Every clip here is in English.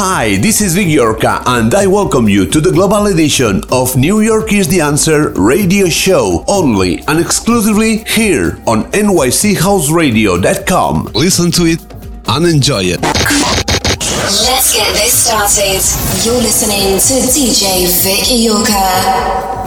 Hi, this is Vic Iorca, and I welcome you to the global edition of New York is the Answer radio show, only and exclusively here on NYCHouseradio.com. Listen to it and enjoy it. Let's get this started. You're listening to DJ Vic Iorca.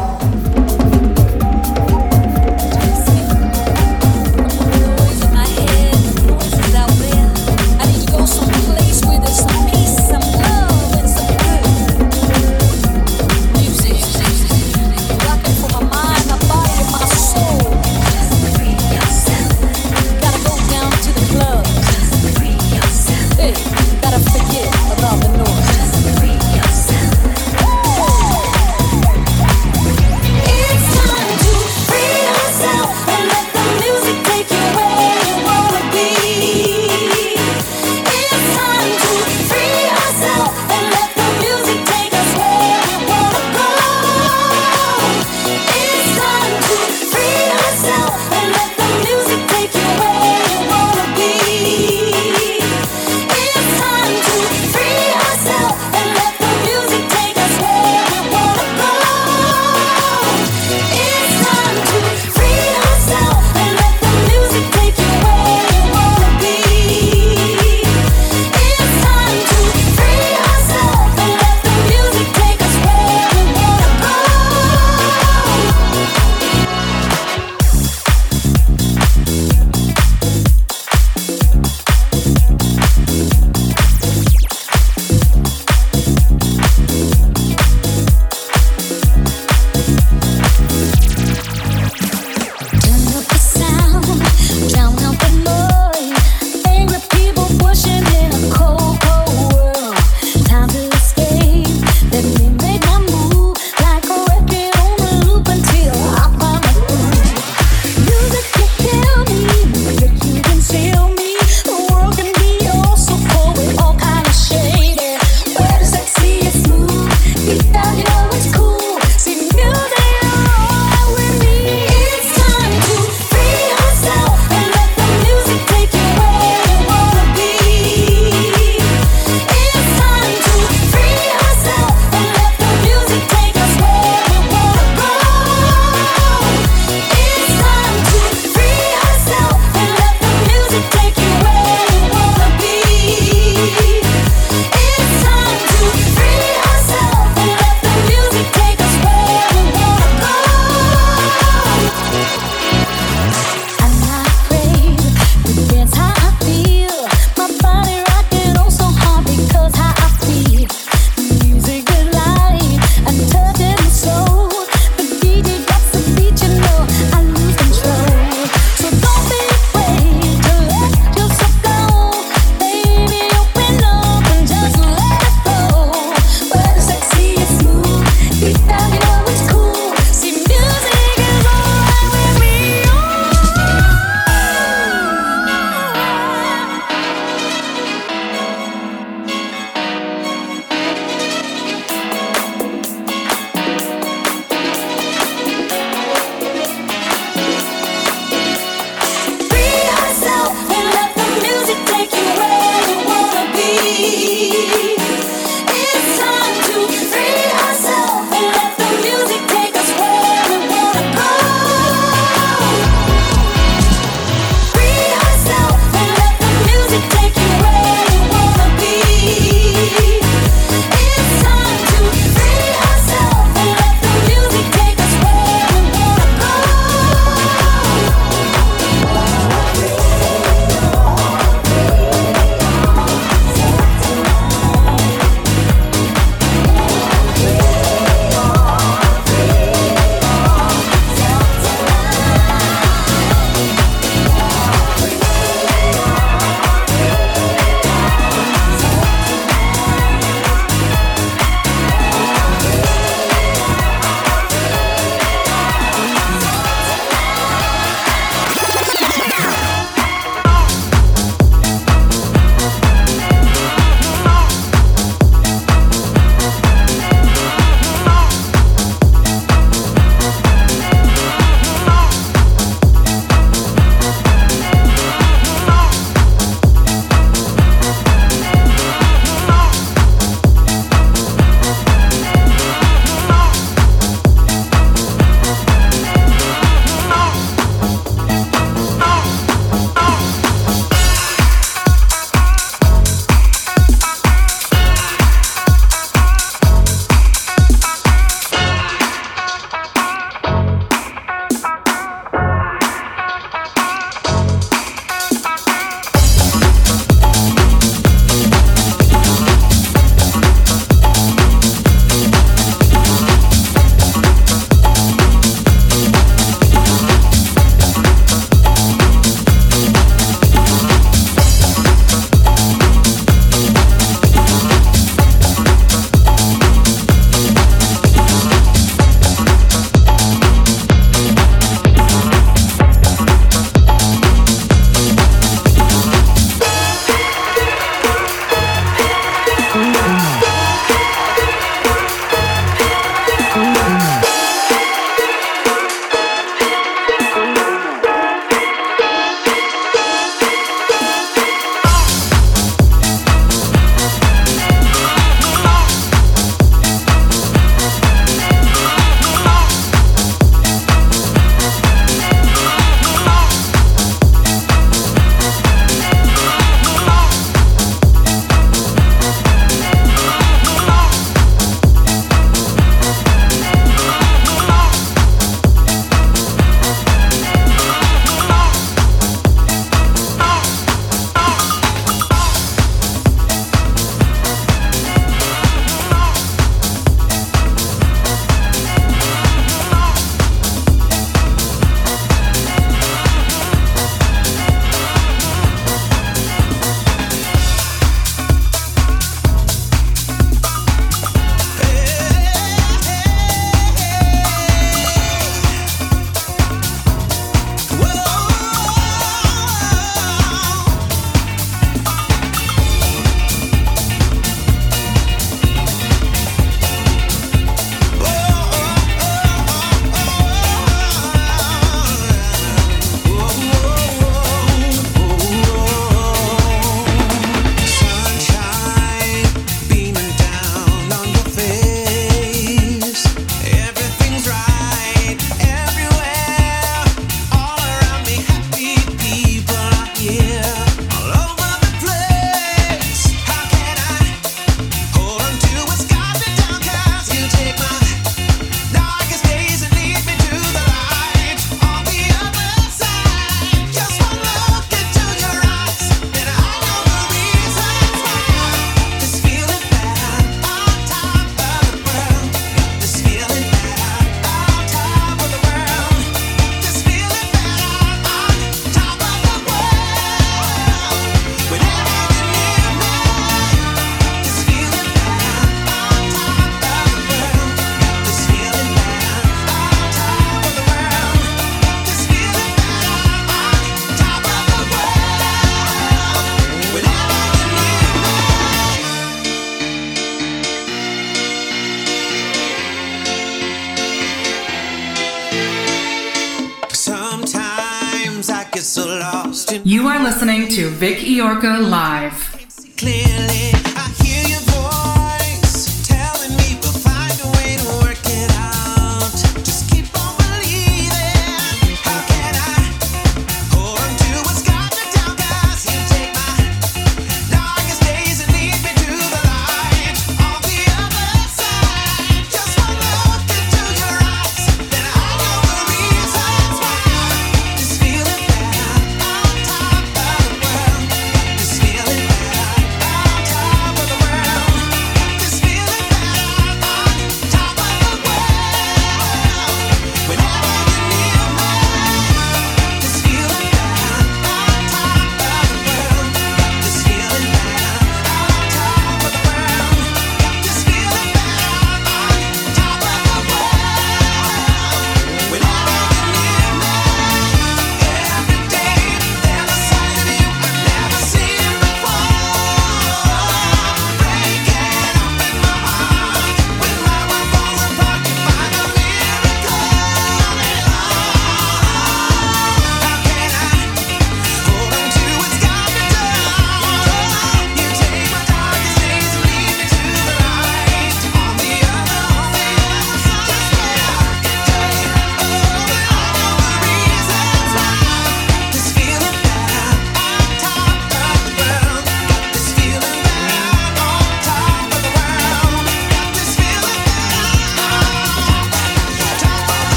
To Live.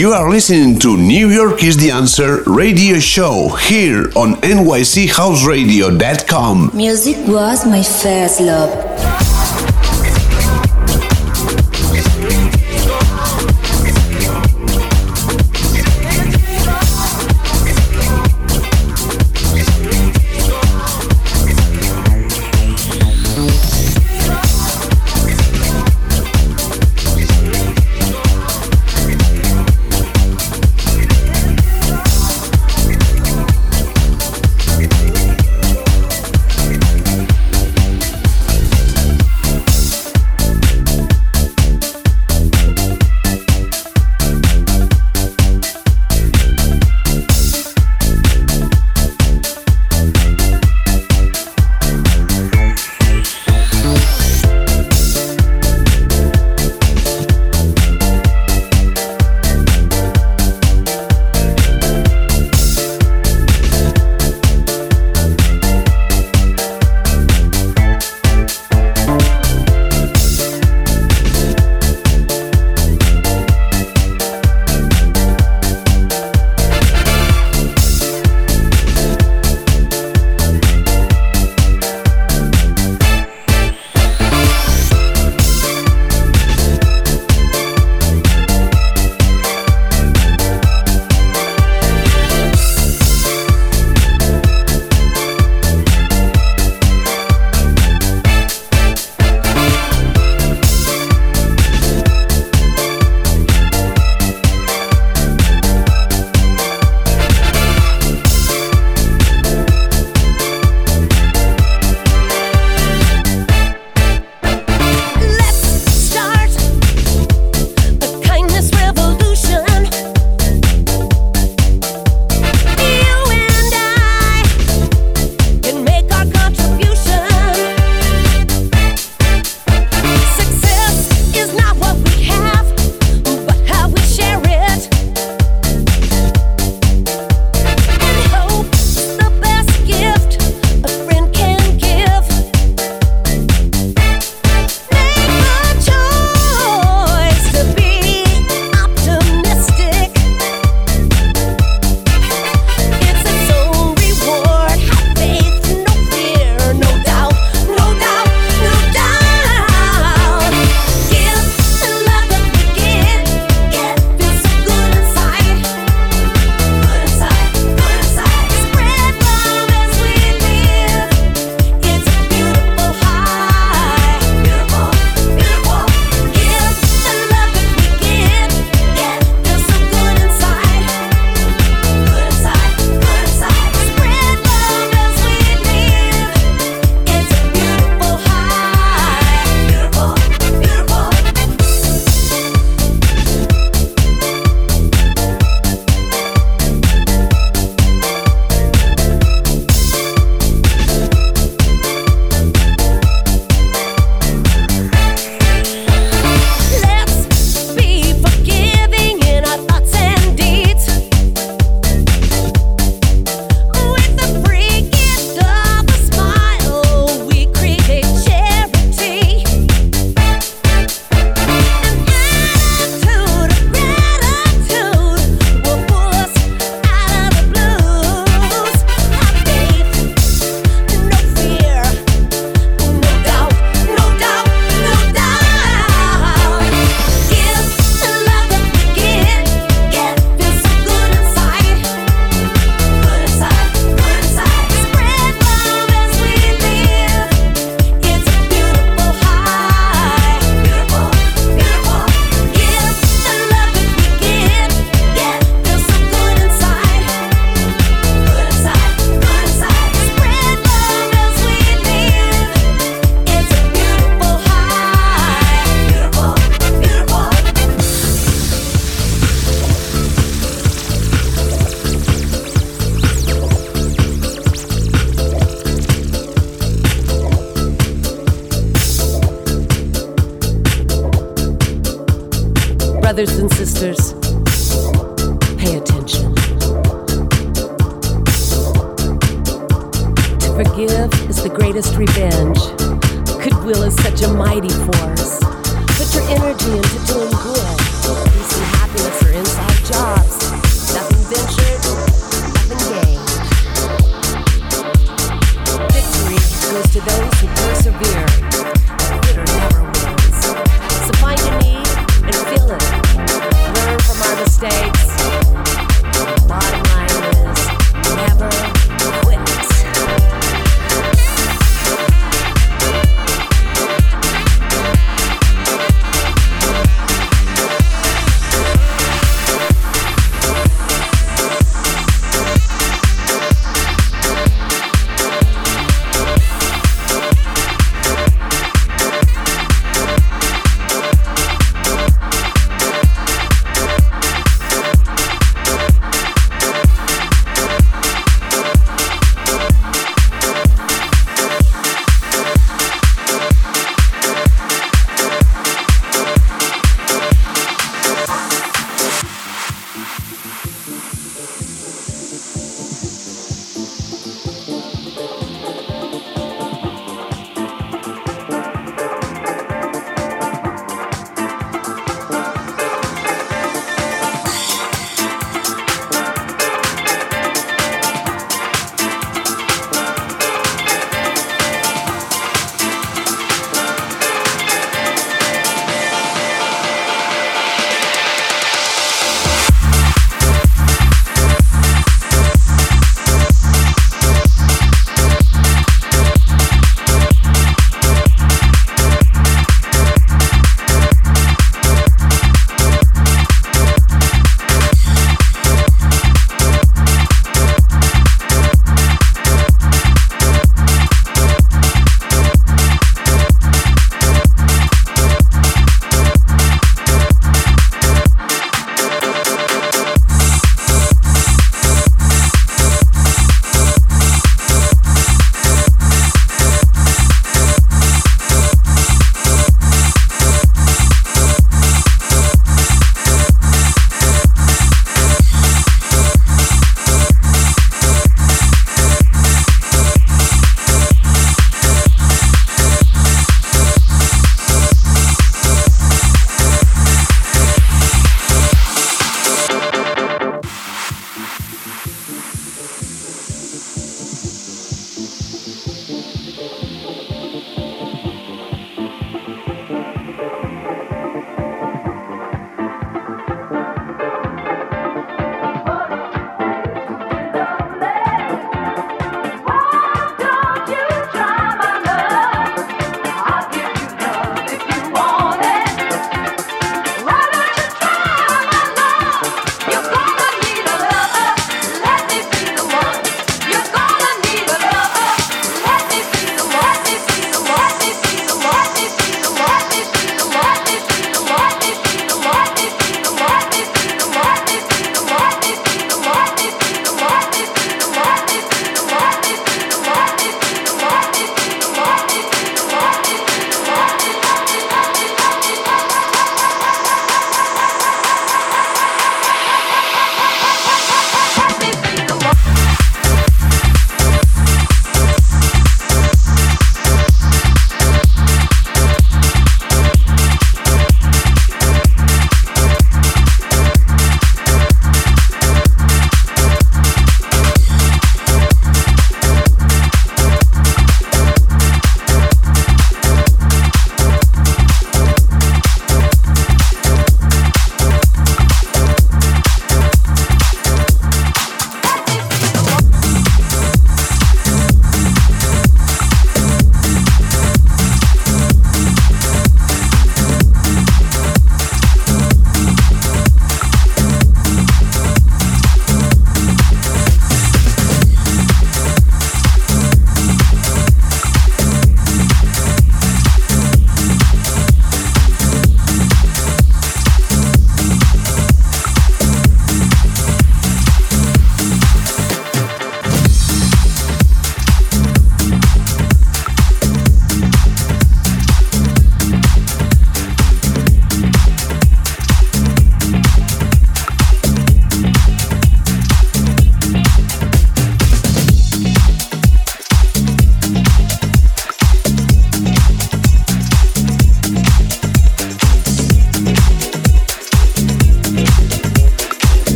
You are listening to New York is the Answer radio show here on NYCHouseradio.com. Music was my first love.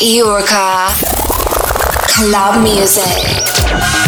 Iorka. Club music.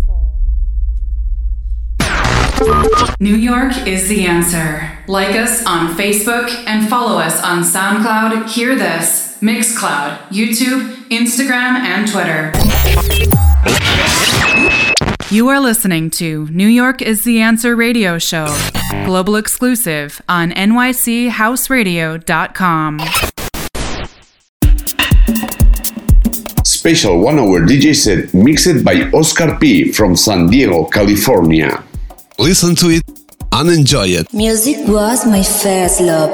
New York is the answer. Like us on Facebook and follow us on SoundCloud, Hear This, Mixcloud, YouTube, Instagram, and Twitter. You are listening to New York is the Answer radio show, global exclusive on nychouseradio.com. Special one hour DJ set mixed by Oscar P. from San Diego, California. Listen to it and enjoy it. Music was my first love.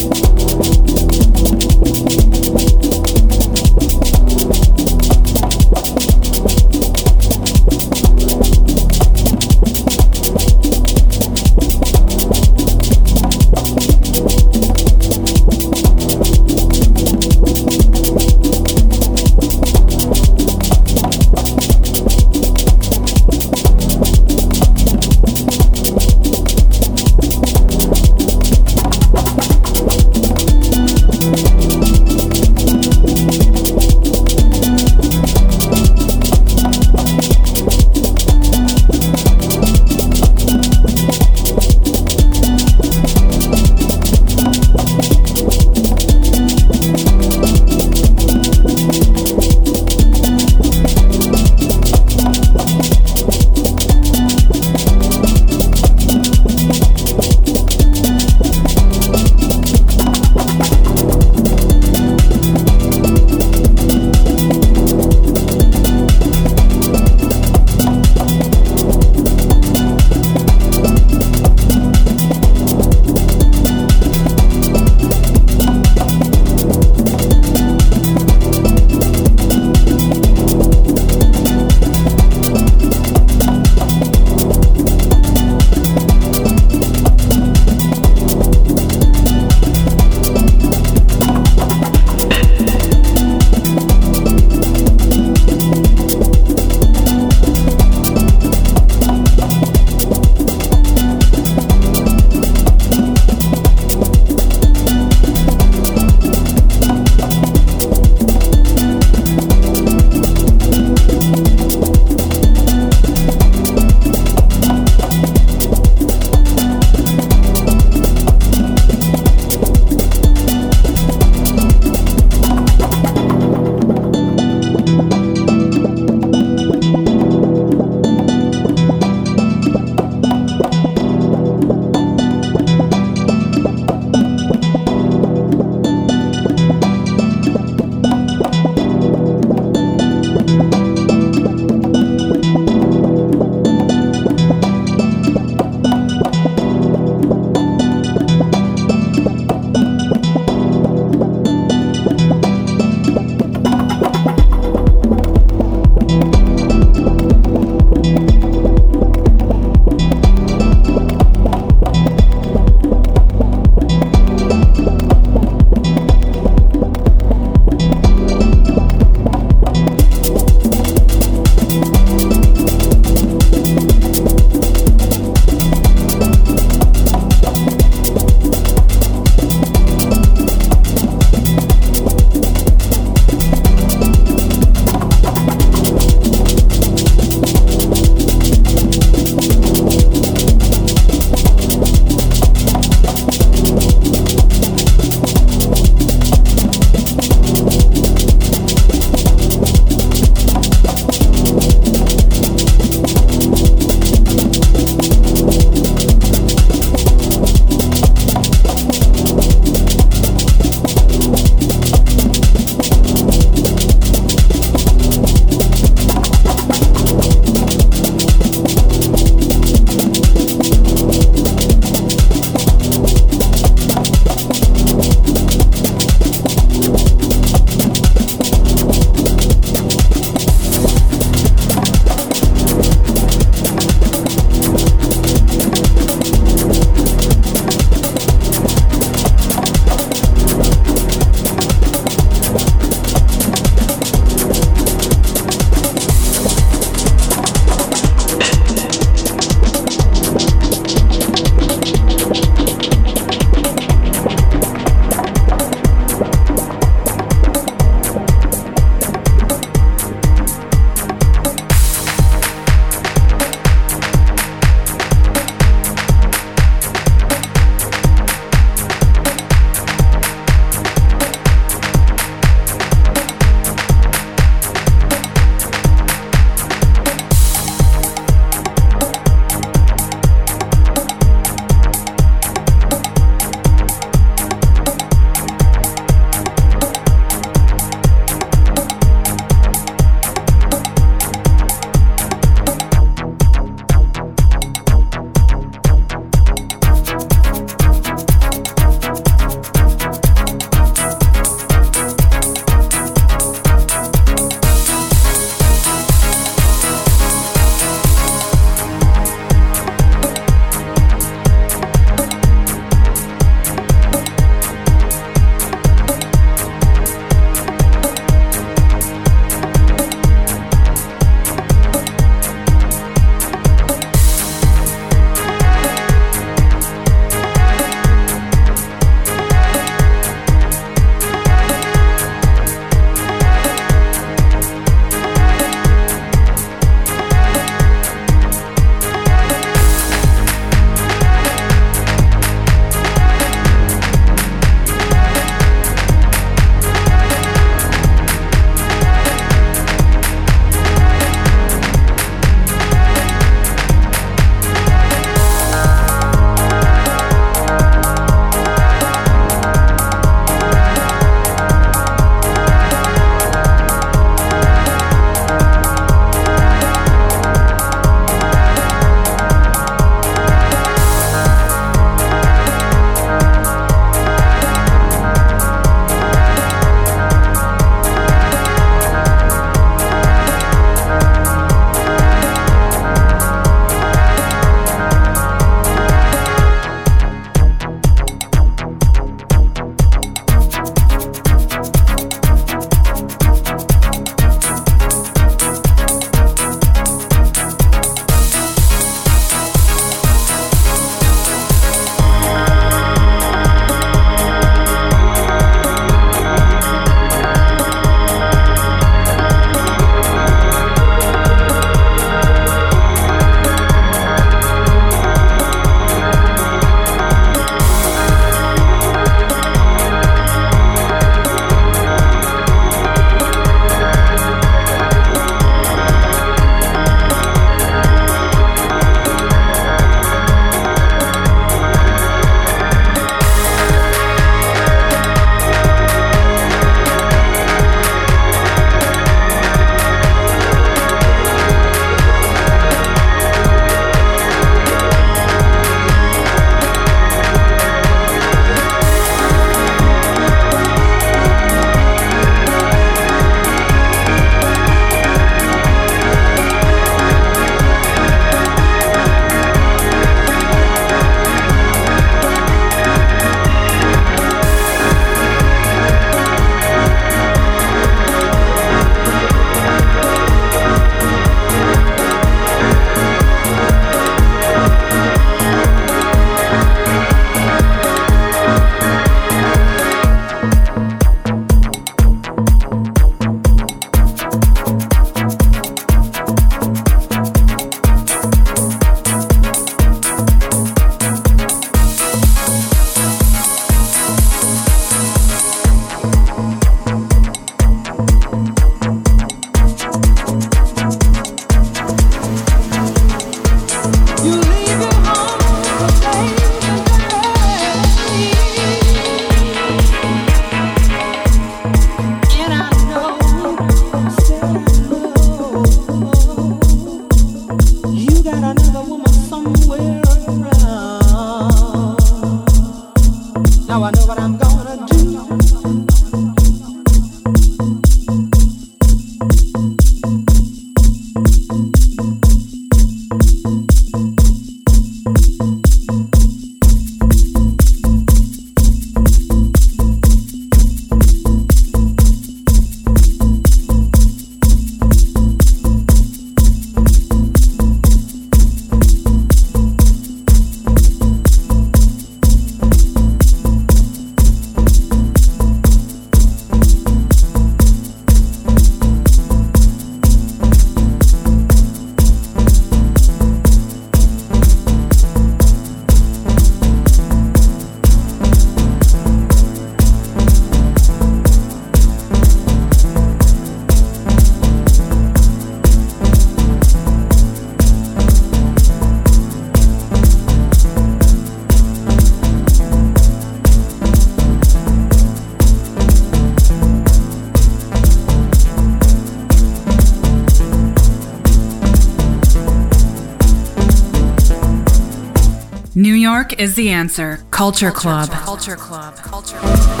Is the answer. Culture, Club. Culture Club. Culture Club.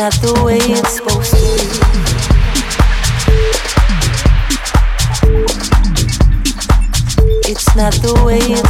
not the way it's supposed to be. It's not the way it's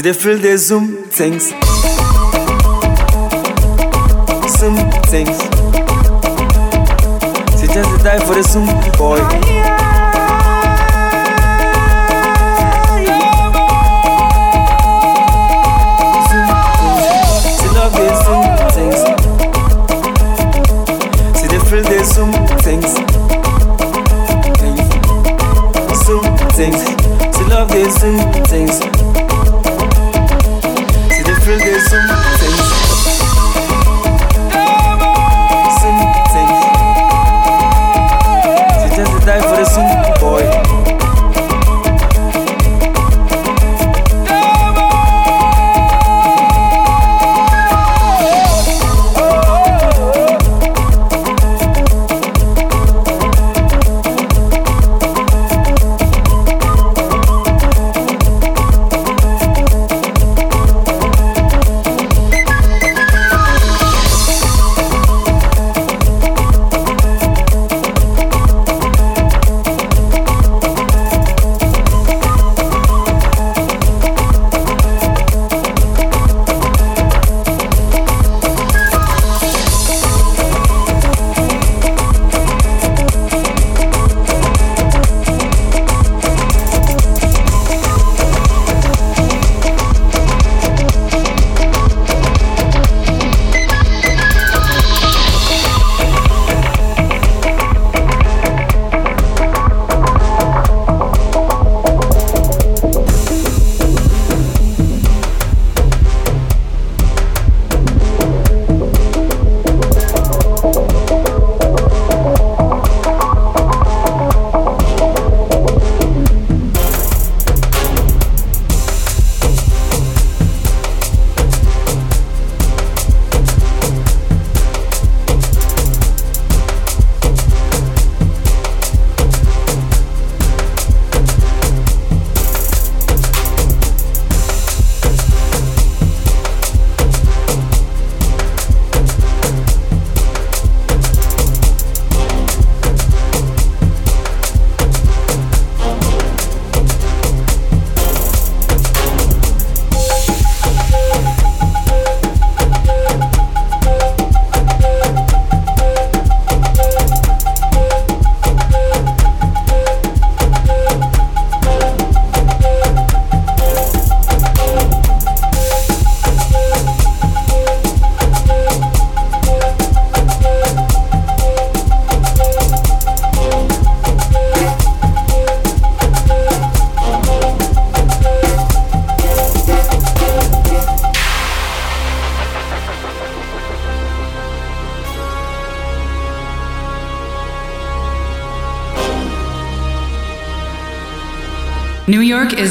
See the field, they zoom things.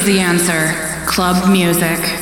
the answer club music.